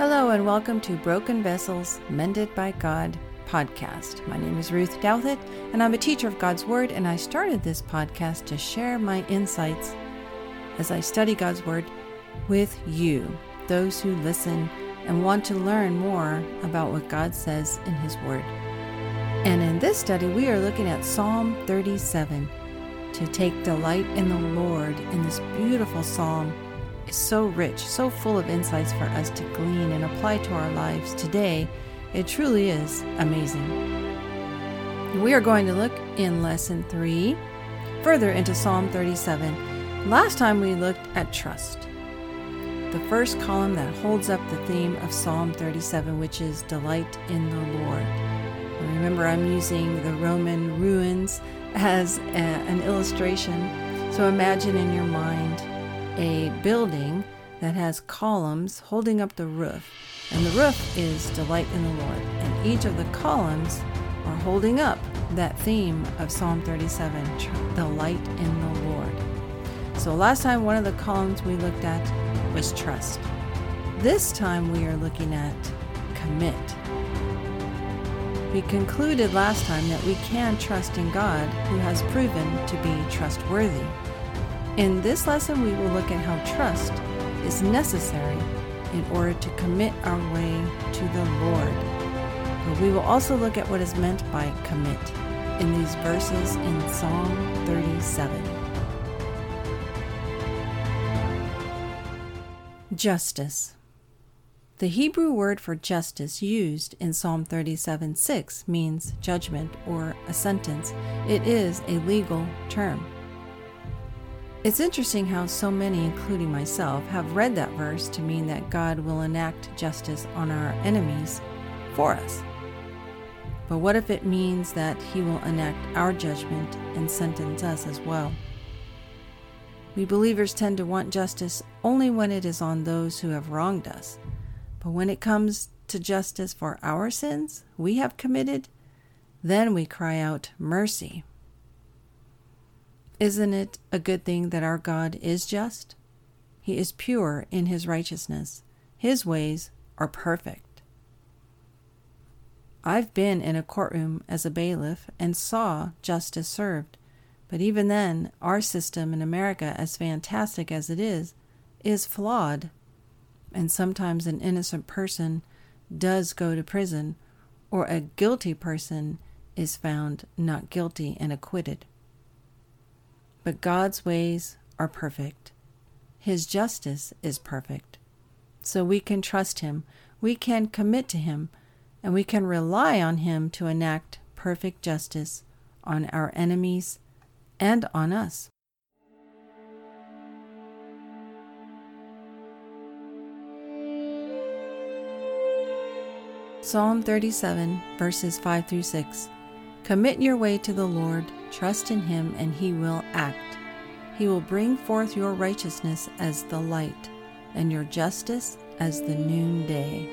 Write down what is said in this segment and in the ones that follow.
Hello, and welcome to Broken Vessels Mended by God podcast. My name is Ruth Douthit, and I'm a teacher of God's Word, and I started this podcast to share my insights as I study God's Word with you, those who listen and want to learn more about what God says in His Word. And in this study, we are looking at Psalm 37 to take delight in the Lord in this beautiful psalm is so rich, so full of insights for us to glean and apply to our lives today. It truly is amazing. We are going to look in lesson three further into Psalm 37. Last time we looked at trust, the first column that holds up the theme of Psalm 37, which is delight in the Lord. Remember, I'm using the Roman ruins as a, an illustration. So imagine in your mind a building that has columns holding up the roof. And the roof is delight in the Lord. And each of the columns are holding up that theme of Psalm 37, delight in the Lord. So last time, one of the columns we looked at was trust. This time, we are looking at commit. We concluded last time that we can trust in God who has proven to be trustworthy. In this lesson, we will look at how trust is necessary in order to commit our way to the Lord. But we will also look at what is meant by commit in these verses in Psalm 37. Justice. The Hebrew word for justice used in Psalm 37 6 means judgment or a sentence. It is a legal term. It's interesting how so many, including myself, have read that verse to mean that God will enact justice on our enemies for us. But what if it means that He will enact our judgment and sentence us as well? We believers tend to want justice only when it is on those who have wronged us. But when it comes to justice for our sins we have committed, then we cry out, Mercy. Isn't it a good thing that our God is just? He is pure in his righteousness. His ways are perfect. I've been in a courtroom as a bailiff and saw justice served, but even then, our system in America, as fantastic as it is, is flawed. And sometimes an innocent person does go to prison, or a guilty person is found not guilty and acquitted. But God's ways are perfect. His justice is perfect. So we can trust Him, we can commit to Him, and we can rely on Him to enact perfect justice on our enemies and on us. Psalm 37, verses 5 through 6. Commit your way to the Lord, trust in Him, and He will act. He will bring forth your righteousness as the light, and your justice as the noonday.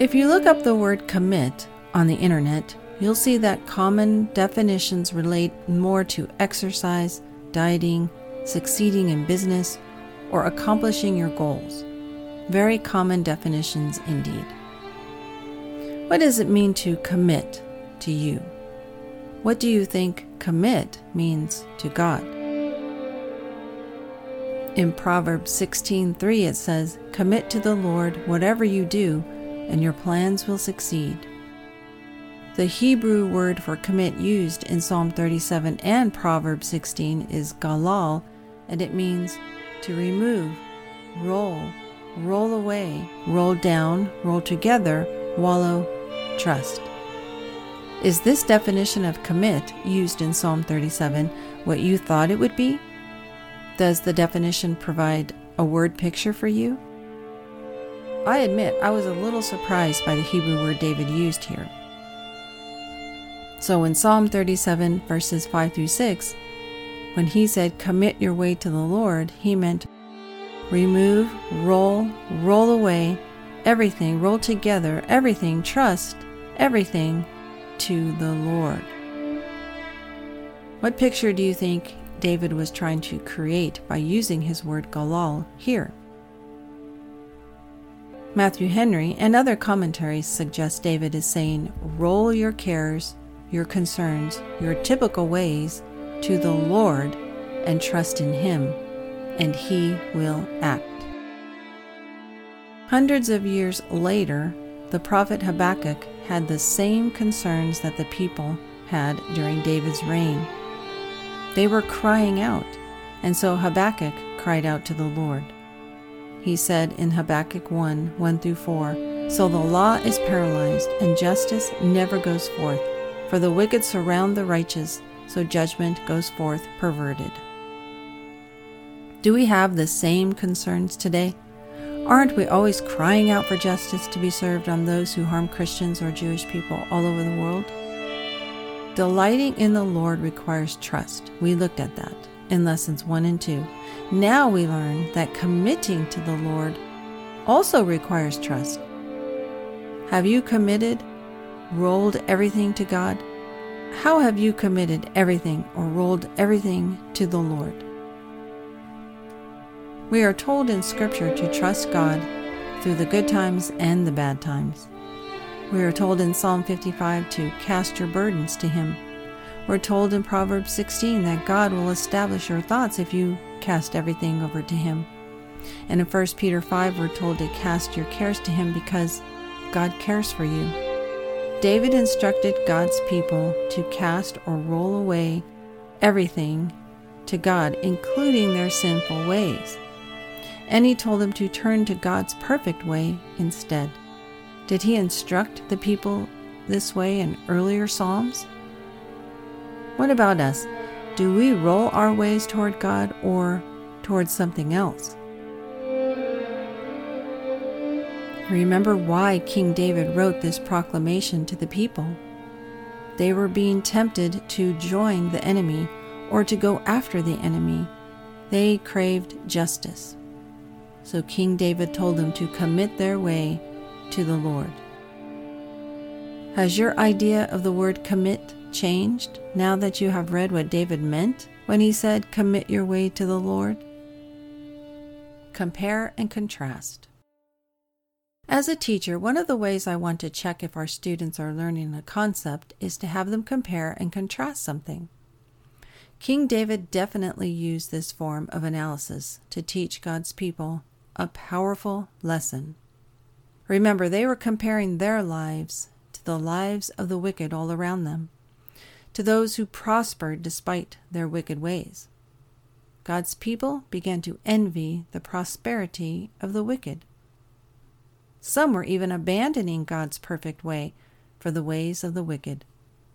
If you look up the word commit on the internet, you'll see that common definitions relate more to exercise, dieting, succeeding in business, or accomplishing your goals. Very common definitions indeed. What does it mean to commit to you? What do you think commit means to God? In Proverbs 16:3 it says, "Commit to the Lord whatever you do, and your plans will succeed." The Hebrew word for commit used in Psalm 37 and Proverbs 16 is galal, and it means to remove, roll, roll away, roll down, roll together, wallow, trust. Is this definition of commit used in Psalm 37 what you thought it would be? Does the definition provide a word picture for you? I admit I was a little surprised by the Hebrew word David used here. So in Psalm 37, verses 5 through 6, when he said, Commit your way to the Lord, he meant remove, roll, roll away everything, roll together everything, trust everything to the Lord. What picture do you think David was trying to create by using his word galal here? Matthew Henry and other commentaries suggest David is saying, Roll your cares, your concerns, your typical ways to the Lord and trust in Him, and He will act. Hundreds of years later, the prophet Habakkuk had the same concerns that the people had during David's reign. They were crying out, and so Habakkuk cried out to the Lord. He said in Habakkuk 1 1 through 4 So the law is paralyzed, and justice never goes forth. For the wicked surround the righteous, so judgment goes forth perverted. Do we have the same concerns today? Aren't we always crying out for justice to be served on those who harm Christians or Jewish people all over the world? Delighting in the Lord requires trust. We looked at that in lessons 1 and 2. Now we learn that committing to the Lord also requires trust. Have you committed, rolled everything to God? How have you committed everything or rolled everything to the Lord? We are told in Scripture to trust God through the good times and the bad times. We are told in Psalm 55 to cast your burdens to Him. We're told in Proverbs 16 that God will establish your thoughts if you cast everything over to Him. And in 1 Peter 5, we're told to cast your cares to Him because God cares for you. David instructed God's people to cast or roll away everything to God, including their sinful ways and he told them to turn to God's perfect way instead. Did he instruct the people this way in earlier Psalms? What about us? Do we roll our ways toward God or towards something else? Remember why King David wrote this proclamation to the people. They were being tempted to join the enemy or to go after the enemy. They craved justice. So King David told them to commit their way to the Lord. Has your idea of the word commit changed now that you have read what David meant when he said, Commit your way to the Lord? Compare and contrast. As a teacher, one of the ways I want to check if our students are learning a concept is to have them compare and contrast something. King David definitely used this form of analysis to teach God's people a powerful lesson. Remember, they were comparing their lives to the lives of the wicked all around them, to those who prospered despite their wicked ways. God's people began to envy the prosperity of the wicked. Some were even abandoning God's perfect way for the ways of the wicked.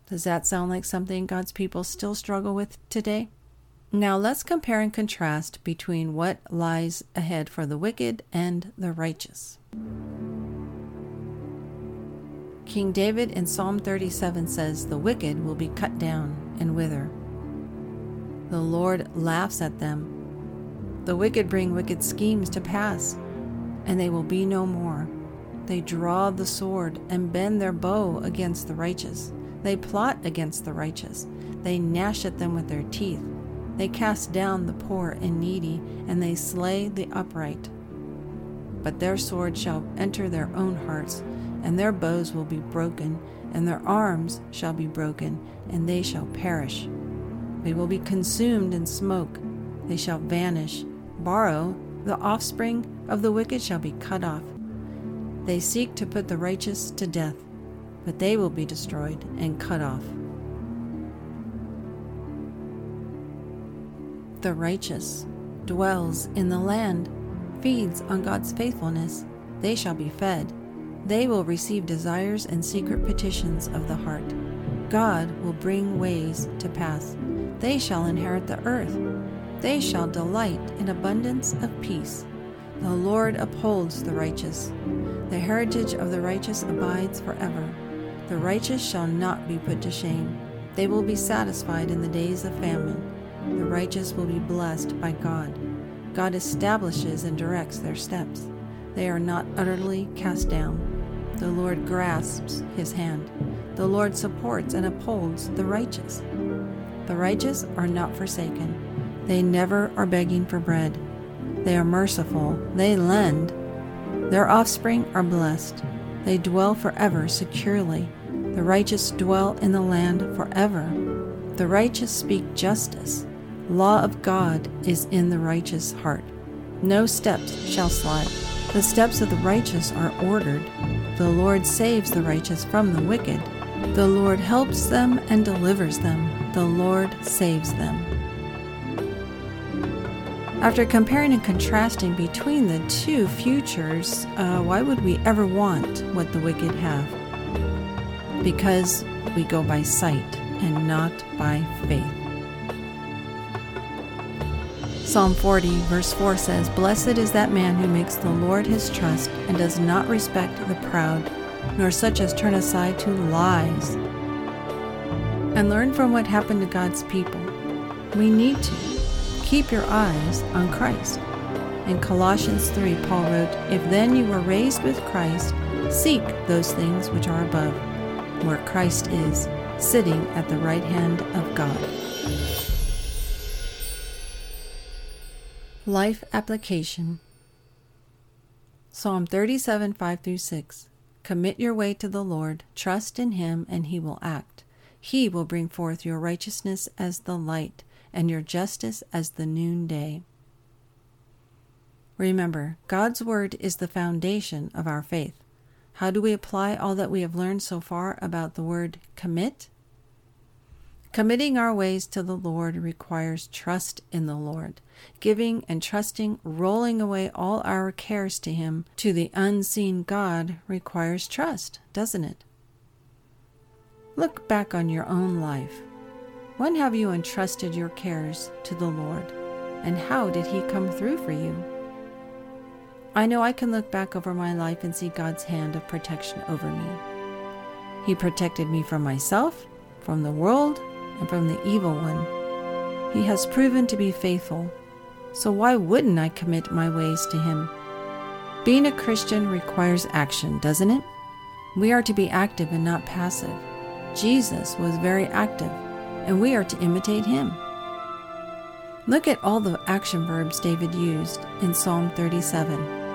Does that sound like something God's people still struggle with today? Now let's compare and contrast between what lies ahead for the wicked and the righteous. King David in Psalm 37 says, The wicked will be cut down and wither. The Lord laughs at them. The wicked bring wicked schemes to pass, and they will be no more. They draw the sword and bend their bow against the righteous. They plot against the righteous. They gnash at them with their teeth. They cast down the poor and needy, and they slay the upright. But their sword shall enter their own hearts, and their bows will be broken, and their arms shall be broken, and they shall perish. They will be consumed in smoke, they shall vanish. Borrow, the offspring of the wicked shall be cut off. They seek to put the righteous to death, but they will be destroyed and cut off. The righteous dwells in the land, feeds on God's faithfulness. They shall be fed. They will receive desires and secret petitions of the heart. God will bring ways to pass. They shall inherit the earth. They shall delight in abundance of peace. The Lord upholds the righteous. The heritage of the righteous abides forever. The righteous shall not be put to shame. They will be satisfied in the days of famine. The righteous will be blessed by God. God establishes and directs their steps. They are not utterly cast down. The Lord grasps his hand. The Lord supports and upholds the righteous. The righteous are not forsaken. They never are begging for bread. They are merciful. They lend. Their offspring are blessed. They dwell forever securely. The righteous dwell in the land forever. The righteous speak justice. Law of God is in the righteous heart. No steps shall slide. The steps of the righteous are ordered. The Lord saves the righteous from the wicked. The Lord helps them and delivers them. The Lord saves them. After comparing and contrasting between the two futures, uh, why would we ever want what the wicked have? Because we go by sight and not by faith. Psalm 40, verse 4 says, Blessed is that man who makes the Lord his trust and does not respect the proud, nor such as turn aside to lies. And learn from what happened to God's people. We need to keep your eyes on Christ. In Colossians 3, Paul wrote, If then you were raised with Christ, seek those things which are above, where Christ is, sitting at the right hand of God. Life Application Psalm 37 5 through 6. Commit your way to the Lord, trust in Him, and He will act. He will bring forth your righteousness as the light, and your justice as the noonday. Remember, God's Word is the foundation of our faith. How do we apply all that we have learned so far about the word commit? Committing our ways to the Lord requires trust in the Lord, giving and trusting, rolling away all our cares to Him, to the unseen God requires trust, doesn't it? Look back on your own life. When have you entrusted your cares to the Lord, and how did He come through for you? I know I can look back over my life and see God's hand of protection over me. He protected me from myself, from the world, and from the evil one. He has proven to be faithful, so why wouldn't I commit my ways to him? Being a Christian requires action, doesn't it? We are to be active and not passive. Jesus was very active, and we are to imitate him. Look at all the action verbs David used in Psalm 37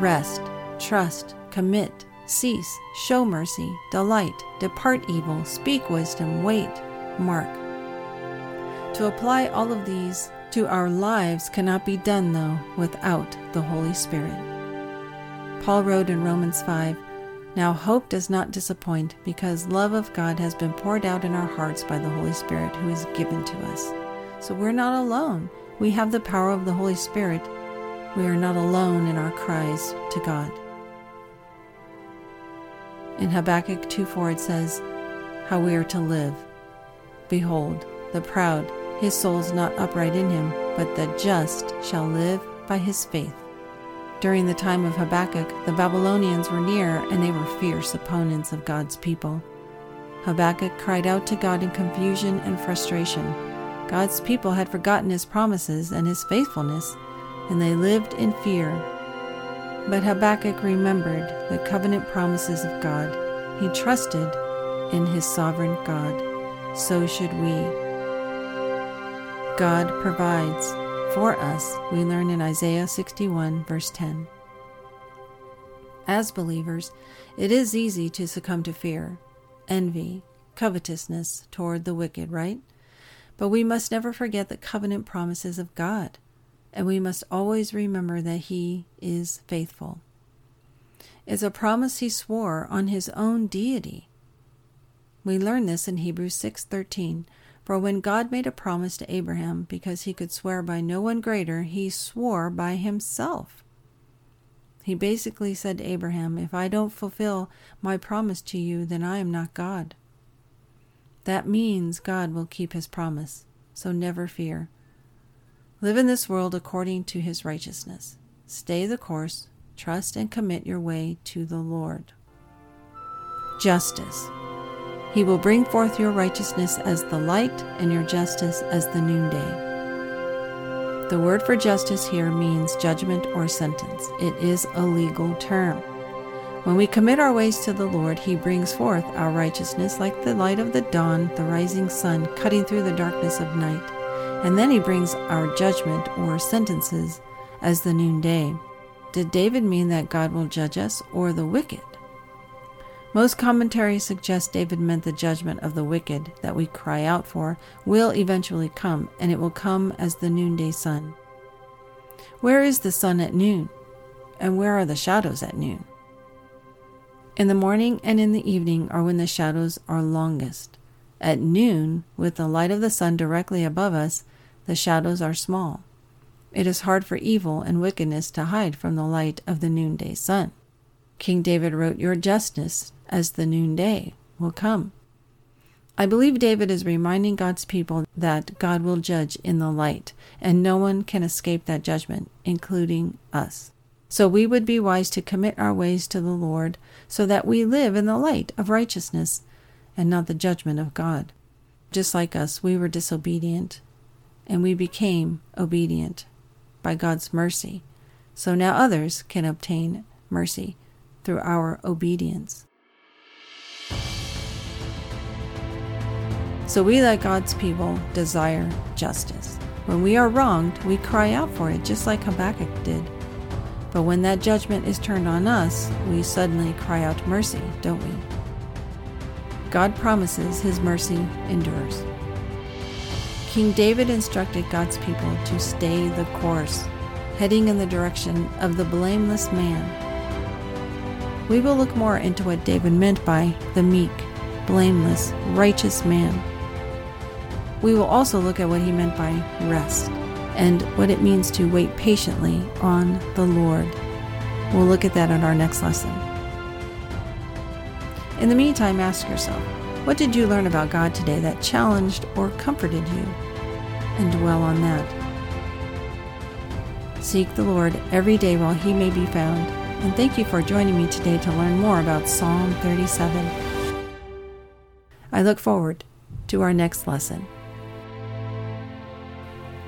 rest, trust, commit, cease, show mercy, delight, depart evil, speak wisdom, wait, Mark. To apply all of these to our lives cannot be done, though, without the Holy Spirit. Paul wrote in Romans 5 Now hope does not disappoint, because love of God has been poured out in our hearts by the Holy Spirit who is given to us. So we're not alone. We have the power of the Holy Spirit. We are not alone in our cries to God. In Habakkuk 2 4 it says, How we are to live Behold, the proud, his soul is not upright in him, but the just shall live by his faith. During the time of Habakkuk, the Babylonians were near and they were fierce opponents of God's people. Habakkuk cried out to God in confusion and frustration. God's people had forgotten his promises and his faithfulness, and they lived in fear. But Habakkuk remembered the covenant promises of God. He trusted in his sovereign God so should we. God provides for us, we learn in Isaiah 61, verse 10. As believers, it is easy to succumb to fear, envy, covetousness toward the wicked, right? But we must never forget the covenant promises of God, and we must always remember that He is faithful. It's a promise He swore on His own deity we learn this in Hebrews 6:13. For when God made a promise to Abraham because he could swear by no one greater, he swore by himself. He basically said to Abraham, If I don't fulfill my promise to you, then I am not God. That means God will keep his promise, so never fear. Live in this world according to his righteousness. Stay the course, trust and commit your way to the Lord. Justice. He will bring forth your righteousness as the light and your justice as the noonday. The word for justice here means judgment or sentence. It is a legal term. When we commit our ways to the Lord, He brings forth our righteousness like the light of the dawn, the rising sun, cutting through the darkness of night. And then He brings our judgment or sentences as the noonday. Did David mean that God will judge us or the wicked? Most commentaries suggest David meant the judgment of the wicked that we cry out for will eventually come, and it will come as the noonday sun. Where is the sun at noon? And where are the shadows at noon? In the morning and in the evening are when the shadows are longest. At noon, with the light of the sun directly above us, the shadows are small. It is hard for evil and wickedness to hide from the light of the noonday sun. King David wrote, Your justice as the noonday will come. I believe David is reminding God's people that God will judge in the light, and no one can escape that judgment, including us. So we would be wise to commit our ways to the Lord, so that we live in the light of righteousness and not the judgment of God. Just like us, we were disobedient, and we became obedient by God's mercy. So now others can obtain mercy through our obedience. So we, like God's people, desire justice. When we are wronged, we cry out for it, just like Habakkuk did. But when that judgment is turned on us, we suddenly cry out mercy, don't we? God promises his mercy endures. King David instructed God's people to stay the course, heading in the direction of the blameless man. We will look more into what David meant by the meek, blameless, righteous man. We will also look at what he meant by rest and what it means to wait patiently on the Lord. We'll look at that in our next lesson. In the meantime, ask yourself what did you learn about God today that challenged or comforted you? And dwell on that. Seek the Lord every day while he may be found. And thank you for joining me today to learn more about Psalm 37. I look forward to our next lesson.